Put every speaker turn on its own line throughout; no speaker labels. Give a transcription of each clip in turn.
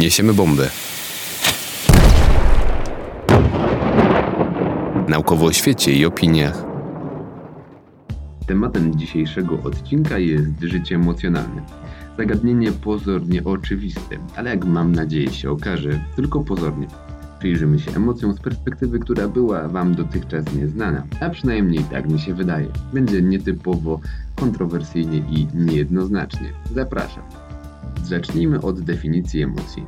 Niesiemy bombę. Naukowo o świecie i opiniach.
Tematem dzisiejszego odcinka jest życie emocjonalne. Zagadnienie pozornie oczywiste, ale jak mam nadzieję się okaże, tylko pozornie. Przyjrzymy się emocjom z perspektywy, która była Wam dotychczas nieznana, a przynajmniej tak mi się wydaje. Będzie nietypowo, kontrowersyjnie i niejednoznacznie. Zapraszam. Zacznijmy od definicji emocji.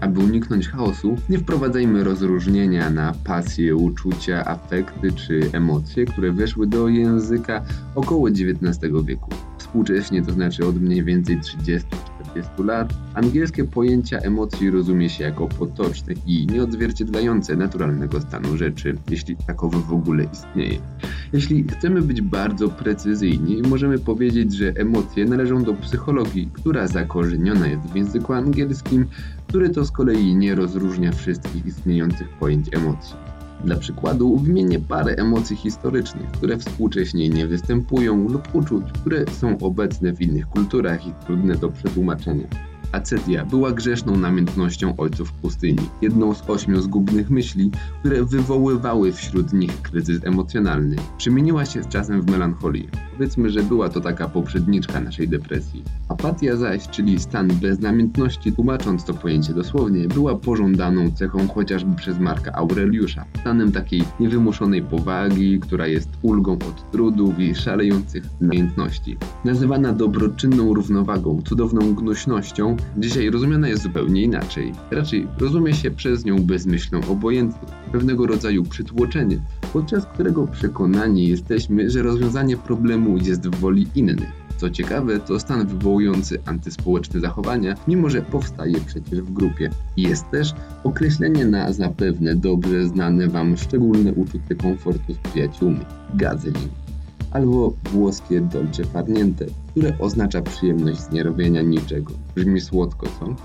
Aby uniknąć chaosu, nie wprowadzajmy rozróżnienia na pasje, uczucia, afekty czy emocje, które weszły do języka około XIX wieku. Współcześnie, to znaczy od mniej więcej 30 40 lat, angielskie pojęcia emocji rozumie się jako potoczne i nieodzwierciedlające naturalnego stanu rzeczy, jeśli takowy w ogóle istnieje. Jeśli chcemy być bardzo precyzyjni, możemy powiedzieć, że emocje należą do psychologii, która zakorzeniona jest w języku angielskim, który to z kolei nie rozróżnia wszystkich istniejących pojęć emocji. Dla przykładu wymienię parę emocji historycznych, które współcześnie nie występują lub uczuć, które są obecne w innych kulturach i trudne do przetłumaczenia. Acetia była grzeszną namiętnością ojców pustyni, jedną z ośmiu zgubnych myśli, które wywoływały wśród nich kryzys emocjonalny. Przemieniła się z czasem w melancholię. Powiedzmy, że była to taka poprzedniczka naszej depresji. Apatia zaś, czyli stan beznamiętności, tłumacząc to pojęcie dosłownie, była pożądaną cechą chociażby przez Marka Aureliusza. Stanem takiej niewymuszonej powagi, która jest ulgą od trudów i szalejących namiętności. Nazywana dobroczynną równowagą, cudowną gnuśnością, dzisiaj rozumiana jest zupełnie inaczej. Raczej rozumie się przez nią bezmyślną obojętność, pewnego rodzaju przytłoczenie, podczas którego przekonani jesteśmy, że rozwiązanie problemu jest w woli innych. Co ciekawe, to stan wywołujący antyspołeczne zachowania, mimo że powstaje przecież w grupie. Jest też określenie na zapewne dobrze znane Wam szczególne uczucie komfortu z przyjaciółmi gazeling albo włoskie dolce farniente, które oznacza przyjemność z nierobienia niczego. Brzmi słodko, co?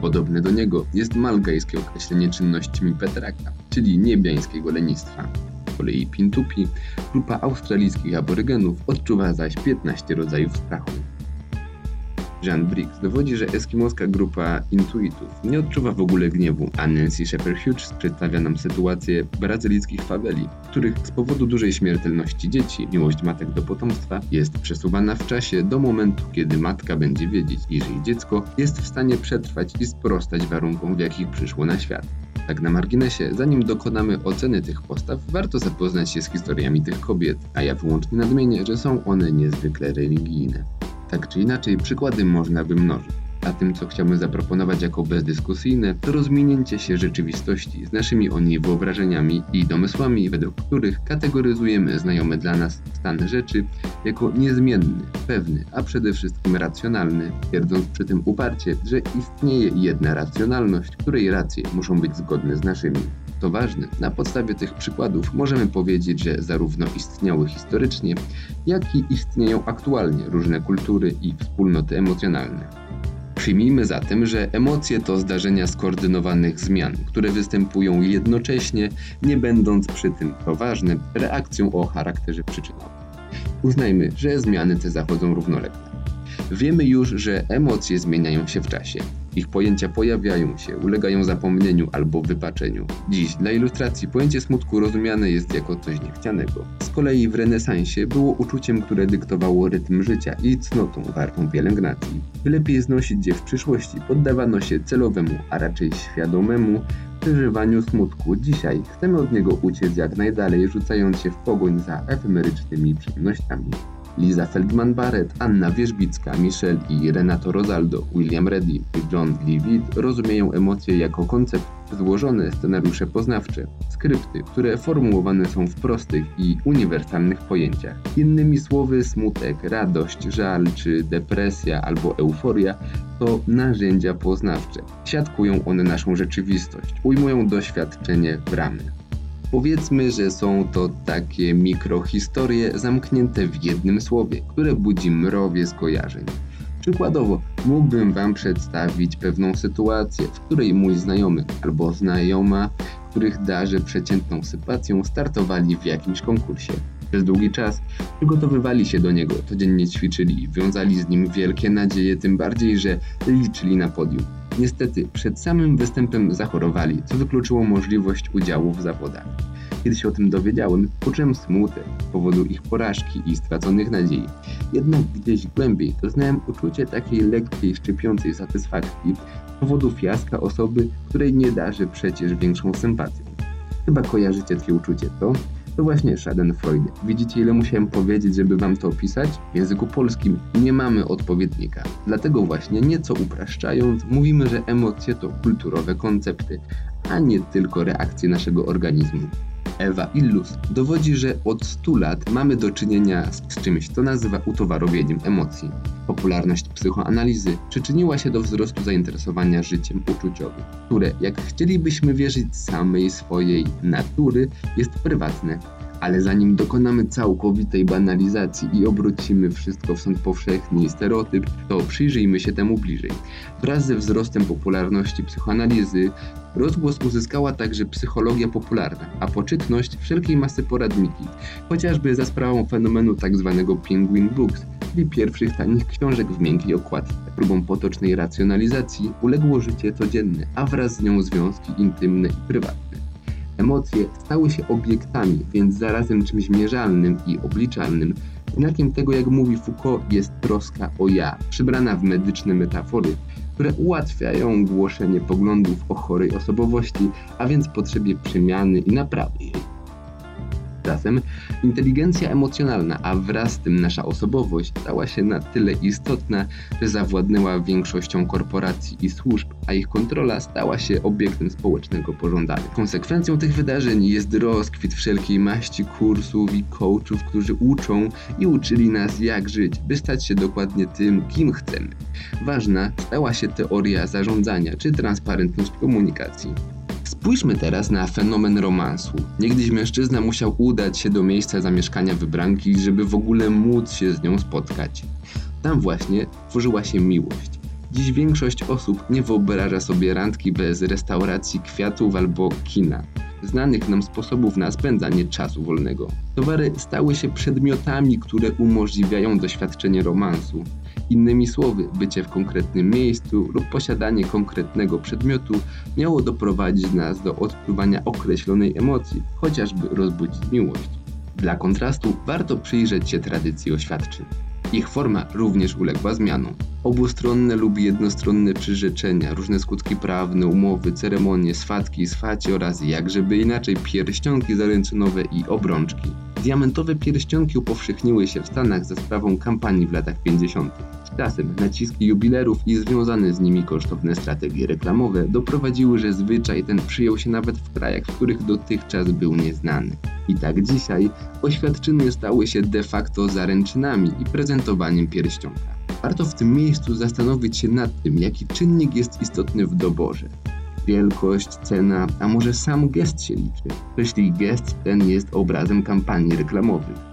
Podobne do niego jest malgajskie określenie czynnościami Petraka, czyli niebiańskiego lenistwa. Z kolei Pintupi, grupa australijskich aborygenów, odczuwa zaś 15 rodzajów strachu. Jean Briggs dowodzi, że eskimoska grupa intuitów nie odczuwa w ogóle gniewu, a Nancy Shepherd-Hughes przedstawia nam sytuację brazylijskich faweli, w których z powodu dużej śmiertelności dzieci miłość matek do potomstwa jest przesuwana w czasie do momentu, kiedy matka będzie wiedzieć, iż jej dziecko jest w stanie przetrwać i sprostać warunkom, w jakich przyszło na świat. Tak na marginesie, zanim dokonamy oceny tych postaw, warto zapoznać się z historiami tych kobiet, a ja wyłącznie nadmienię, że są one niezwykle religijne. Tak czy inaczej, przykłady można by mnożyć. A tym, co chciałbym zaproponować jako bezdyskusyjne, to rozminięcie się rzeczywistości z naszymi o niej wyobrażeniami i domysłami, według których kategoryzujemy znajomy dla nas stan rzeczy jako niezmienny, pewny, a przede wszystkim racjonalny, twierdząc przy tym uparcie, że istnieje jedna racjonalność, której racje muszą być zgodne z naszymi. To ważne, na podstawie tych przykładów możemy powiedzieć, że zarówno istniały historycznie, jak i istnieją aktualnie różne kultury i wspólnoty emocjonalne. Przyjmijmy zatem, że emocje to zdarzenia skoordynowanych zmian, które występują jednocześnie, nie będąc przy tym, to ważne, reakcją o charakterze przyczynowym. Uznajmy, że zmiany te zachodzą równolegle. Wiemy już, że emocje zmieniają się w czasie. Ich pojęcia pojawiają się, ulegają zapomnieniu albo wypaczeniu. Dziś dla ilustracji pojęcie smutku rozumiane jest jako coś niechcianego. Z kolei w renesansie było uczuciem, które dyktowało rytm życia i cnotą wartą pielęgnacji. Lepiej znosić je w przyszłości, poddawano się celowemu, a raczej świadomemu przeżywaniu smutku. Dzisiaj chcemy od niego uciec jak najdalej, rzucając się w pogoń za efemerycznymi przyjemnościami. Liza Feldman-Barrett, Anna Wierzbicka, Michelle i Renato Rosaldo, William Reddy i John Leavitt rozumieją emocje jako koncept złożone scenariusze poznawcze, skrypty, które formułowane są w prostych i uniwersalnych pojęciach. Innymi słowy, smutek, radość, żal czy depresja albo euforia to narzędzia poznawcze. Siatkują one naszą rzeczywistość, ujmują doświadczenie w ramy. Powiedzmy, że są to takie mikrohistorie zamknięte w jednym słowie, które budzi mrowie skojarzeń. Przykładowo, mógłbym Wam przedstawić pewną sytuację, w której mój znajomy albo znajoma, których darzę przeciętną sympatią, startowali w jakimś konkursie. Przez długi czas przygotowywali się do niego, codziennie ćwiczyli, wiązali z nim wielkie nadzieje, tym bardziej, że liczyli na podium. Niestety, przed samym występem zachorowali, co wykluczyło możliwość udziału w zawodach. Kiedy się o tym dowiedziałem, poczułem smutek z powodu ich porażki i straconych nadziei. Jednak gdzieś głębiej doznałem uczucia takiej lekkiej, szczypiącej satysfakcji z powodu fiaska osoby, której nie darzy przecież większą sympatią. Chyba kojarzycie takie uczucie, to? To właśnie Schadenfreude. Widzicie, ile musiałem powiedzieć, żeby wam to opisać? W języku polskim nie mamy odpowiednika. Dlatego właśnie, nieco upraszczając, mówimy, że emocje to kulturowe koncepty, a nie tylko reakcje naszego organizmu. Ewa Illus dowodzi, że od 100 lat mamy do czynienia z czymś, co nazywa utowarowieniem emocji. Popularność psychoanalizy przyczyniła się do wzrostu zainteresowania życiem uczuciowym, które, jak chcielibyśmy wierzyć samej swojej natury, jest prywatne ale zanim dokonamy całkowitej banalizacji i obrócimy wszystko w sąd powszechny i stereotyp, to przyjrzyjmy się temu bliżej. Wraz ze wzrostem popularności psychoanalizy, rozgłos uzyskała także psychologia popularna, a poczytność wszelkiej masy poradniki, chociażby za sprawą fenomenu tzw. Tak Penguin Books, czyli pierwszych tanich książek w miękkiej okładce. Próbą potocznej racjonalizacji uległo życie codzienne, a wraz z nią związki intymne i prywatne. Emocje stały się obiektami, więc zarazem czymś mierzalnym i obliczalnym. Znakiem tego, jak mówi Foucault, jest troska o ja, przybrana w medyczne metafory, które ułatwiają głoszenie poglądów o chorej osobowości, a więc potrzebie przemiany i naprawy jej. Inteligencja emocjonalna, a wraz z tym nasza osobowość stała się na tyle istotna, że zawładnęła większością korporacji i służb, a ich kontrola stała się obiektem społecznego pożądania. Konsekwencją tych wydarzeń jest rozkwit wszelkiej maści kursów i coachów, którzy uczą i uczyli nas jak żyć, by stać się dokładnie tym, kim chcemy. Ważna stała się teoria zarządzania czy transparentność komunikacji. Spójrzmy teraz na fenomen romansu. Niegdyś mężczyzna musiał udać się do miejsca zamieszkania wybranki, żeby w ogóle móc się z nią spotkać. Tam właśnie tworzyła się miłość. Dziś większość osób nie wyobraża sobie randki bez restauracji kwiatów albo kina, znanych nam sposobów na spędzanie czasu wolnego. Towary stały się przedmiotami, które umożliwiają doświadczenie romansu. Innymi słowy, bycie w konkretnym miejscu lub posiadanie konkretnego przedmiotu miało doprowadzić nas do odczuwania określonej emocji, chociażby rozbudzić miłość. Dla kontrastu warto przyjrzeć się tradycji oświadczeń. Ich forma również uległa zmianom. Obustronne lub jednostronne przyrzeczenia, różne skutki prawne, umowy, ceremonie, swatki, swaci oraz jakżeby inaczej pierścionki zaręczynowe i obrączki. Diamentowe pierścionki upowszechniły się w Stanach za sprawą kampanii w latach 50. Z czasem naciski jubilerów i związane z nimi kosztowne strategie reklamowe doprowadziły, że zwyczaj ten przyjął się nawet w krajach, w których dotychczas był nieznany. I tak dzisiaj oświadczyny stały się de facto zaręczynami i prezentowaniem pierścionka. Warto w tym miejscu zastanowić się nad tym, jaki czynnik jest istotny w doborze wielkość, cena, a może sam gest się liczy. Jeśli gest ten jest obrazem kampanii reklamowych,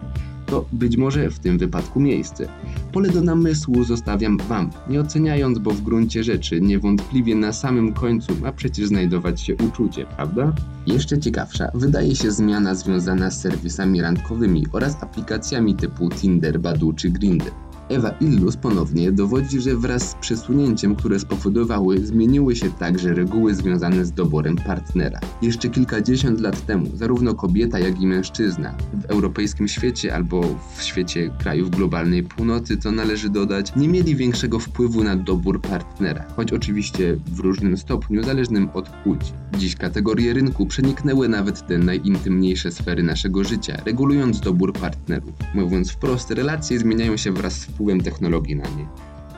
to być może w tym wypadku miejsce. Pole do namysłu zostawiam Wam, nie oceniając, bo w gruncie rzeczy niewątpliwie na samym końcu ma przecież znajdować się uczucie, prawda? Jeszcze ciekawsza wydaje się zmiana związana z serwisami randkowymi oraz aplikacjami typu Tinder, Badu czy Grindr. Ewa Illus ponownie dowodzi, że wraz z przesunięciem, które spowodowały, zmieniły się także reguły związane z doborem partnera. Jeszcze kilkadziesiąt lat temu zarówno kobieta, jak i mężczyzna w europejskim świecie albo w świecie krajów globalnej północy, co należy dodać, nie mieli większego wpływu na dobór partnera, choć oczywiście w różnym stopniu zależnym od płci. Dziś kategorie rynku przeniknęły nawet te najintymniejsze sfery naszego życia, regulując dobór partnerów. Mówiąc wprost, relacje zmieniają się wraz z wpływem technologii na nie.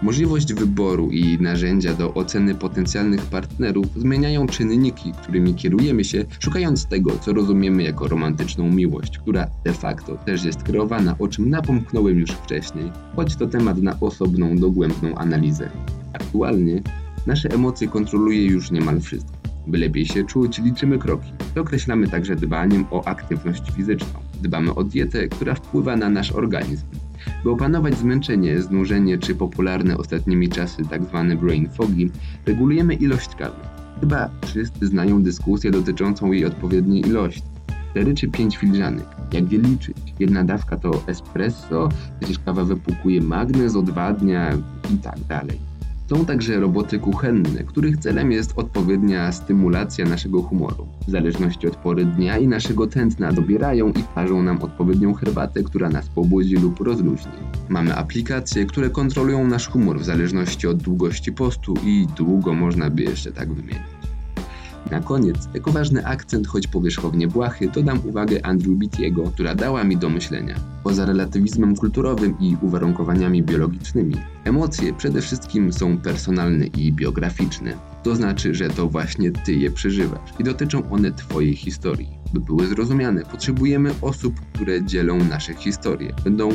Możliwość wyboru i narzędzia do oceny potencjalnych partnerów zmieniają czynniki, którymi kierujemy się, szukając tego, co rozumiemy jako romantyczną miłość, która de facto też jest kreowana, o czym napomknąłem już wcześniej, choć to temat na osobną, dogłębną analizę. Aktualnie nasze emocje kontroluje już niemal wszystko. By lepiej się czuć, liczymy kroki. Określamy także dbaniem o aktywność fizyczną. Dbamy o dietę, która wpływa na nasz organizm. By opanować zmęczenie, znużenie czy popularne ostatnimi czasy tzw. Tak brain fogi, regulujemy ilość kawy. Chyba wszyscy znają dyskusję dotyczącą jej odpowiedniej ilości. 4 czy 5 filiżanek. Jak je liczyć? Jedna dawka to espresso, przecież kawa wypłukuje magnez, odwadnia i tak dalej. Są także roboty kuchenne, których celem jest odpowiednia stymulacja naszego humoru. W zależności od pory dnia i naszego tętna dobierają i parzą nam odpowiednią herbatę, która nas pobudzi lub rozluźni. Mamy aplikacje, które kontrolują nasz humor w zależności od długości postu i długo można by jeszcze tak wymienić. Na koniec, jako ważny akcent, choć powierzchownie błahy, dodam uwagę Andrew Bittiego, która dała mi do myślenia. Poza relatywizmem kulturowym i uwarunkowaniami biologicznymi, emocje przede wszystkim są personalne i biograficzne. To znaczy, że to właśnie ty je przeżywasz i dotyczą one twojej historii. By były zrozumiane, potrzebujemy osób, które dzielą nasze historie, będą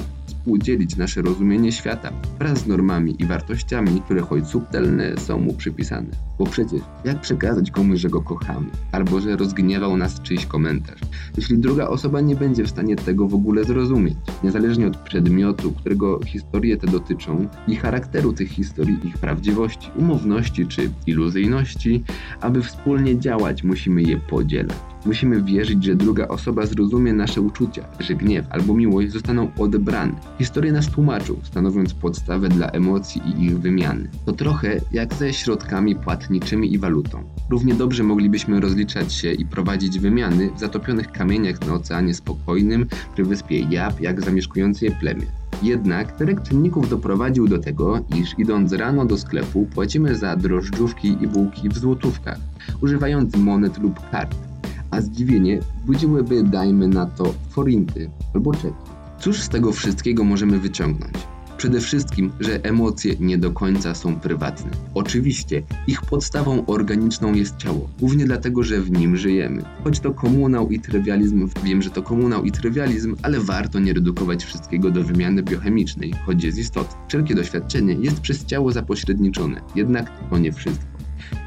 współdzielić nasze rozumienie świata wraz z normami i wartościami, które choć subtelne są mu przypisane. Bo przecież jak przekazać komuś, że go kochamy, albo że rozgniewał nas czyjś komentarz, jeśli druga osoba nie będzie w stanie tego w ogóle zrozumieć, niezależnie od przedmiotu, którego historie te dotyczą i charakteru tych historii, ich prawdziwości, umowności czy iluzyjności, aby wspólnie działać, musimy je podzielać. Musimy wierzyć, że druga osoba zrozumie nasze uczucia, że gniew albo miłość zostaną odebrane. Historie nas tłumaczą, stanowiąc podstawę dla emocji i ich wymiany. To trochę jak ze środkami płatniczymi i walutą. Równie dobrze moglibyśmy rozliczać się i prowadzić wymiany w zatopionych kamieniach na Oceanie Spokojnym przy wyspie Jap jak zamieszkujący je plemię. Jednak szereg czynników doprowadził do tego, iż idąc rano do sklepu płacimy za drożdżówki i bułki w złotówkach, używając monet lub kart a zdziwienie budziłyby, dajmy na to, forinty albo czeki. Cóż z tego wszystkiego możemy wyciągnąć? Przede wszystkim, że emocje nie do końca są prywatne. Oczywiście, ich podstawą organiczną jest ciało, głównie dlatego, że w nim żyjemy. Choć to komunał i trywializm, wiem, że to komunał i trywializm, ale warto nie redukować wszystkiego do wymiany biochemicznej, choć jest istotne. Wszelkie doświadczenie jest przez ciało zapośredniczone, jednak to nie wszystko.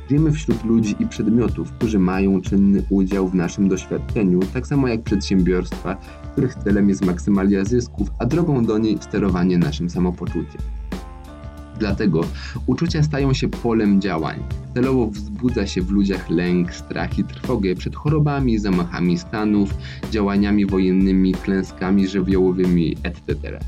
Żyjemy wśród ludzi i przedmiotów, którzy mają czynny udział w naszym doświadczeniu, tak samo jak przedsiębiorstwa, których celem jest maksymalia zysków, a drogą do niej sterowanie naszym samopoczuciem. Dlatego uczucia stają się polem działań. Celowo wzbudza się w ludziach lęk, strach i trwogę przed chorobami, zamachami stanów, działaniami wojennymi, klęskami żywiołowymi, etc.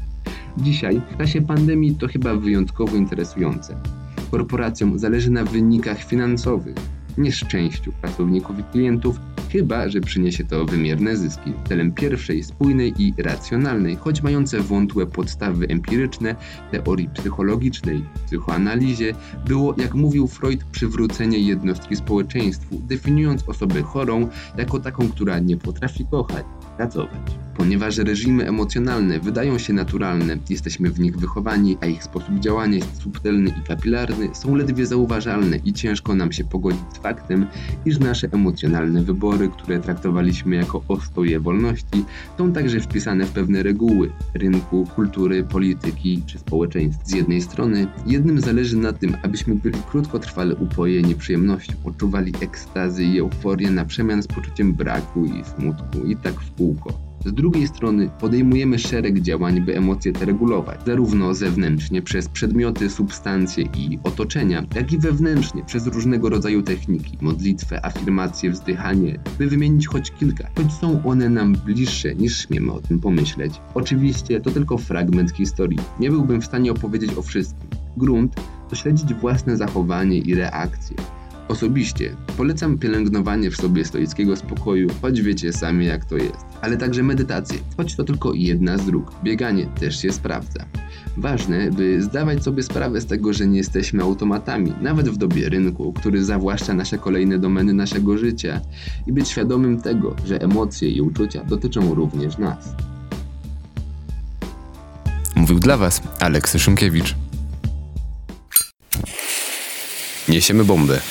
Dzisiaj, w czasie pandemii, to chyba wyjątkowo interesujące. Korporacjom zależy na wynikach finansowych, nie szczęściu pracowników i klientów, chyba że przyniesie to wymierne zyski. Celem pierwszej, spójnej i racjonalnej, choć mające wątłe podstawy empiryczne, teorii psychologicznej, psychoanalizie, było, jak mówił Freud, przywrócenie jednostki społeczeństwu, definiując osobę chorą jako taką, która nie potrafi kochać, pracować. Ponieważ reżimy emocjonalne wydają się naturalne, jesteśmy w nich wychowani, a ich sposób działania jest subtelny i kapilarny, są ledwie zauważalne i ciężko nam się pogodzić z faktem, iż nasze emocjonalne wybory, które traktowaliśmy jako ostoje wolności, są także wpisane w pewne reguły rynku, kultury, polityki czy społeczeństwa. Z jednej strony, jednym zależy na tym, abyśmy byli krótkotrwale upojeni przyjemnością, odczuwali ekstazy i euforię na przemian z poczuciem braku i smutku i tak w kółko. Z drugiej strony podejmujemy szereg działań, by emocje te regulować, zarówno zewnętrznie przez przedmioty, substancje i otoczenia, jak i wewnętrznie przez różnego rodzaju techniki, modlitwę, afirmacje, wzdychanie, by wymienić choć kilka, choć są one nam bliższe niż śmiemy o tym pomyśleć. Oczywiście to tylko fragment historii, nie byłbym w stanie opowiedzieć o wszystkim. Grunt to śledzić własne zachowanie i reakcje. Osobiście polecam pielęgnowanie w sobie stoickiego spokoju, choć wiecie sami jak to jest. Ale także medytację, choć to tylko jedna z dróg. Bieganie też się sprawdza. Ważne, by zdawać sobie sprawę z tego, że nie jesteśmy automatami, nawet w dobie rynku, który zawłaszcza nasze kolejne domeny naszego życia i być świadomym tego, że emocje i uczucia dotyczą również nas.
Mówił dla Was Aleks Szymkiewicz. Niesiemy bombę.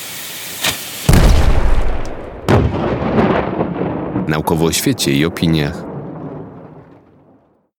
Naukowo o świecie i opiniach.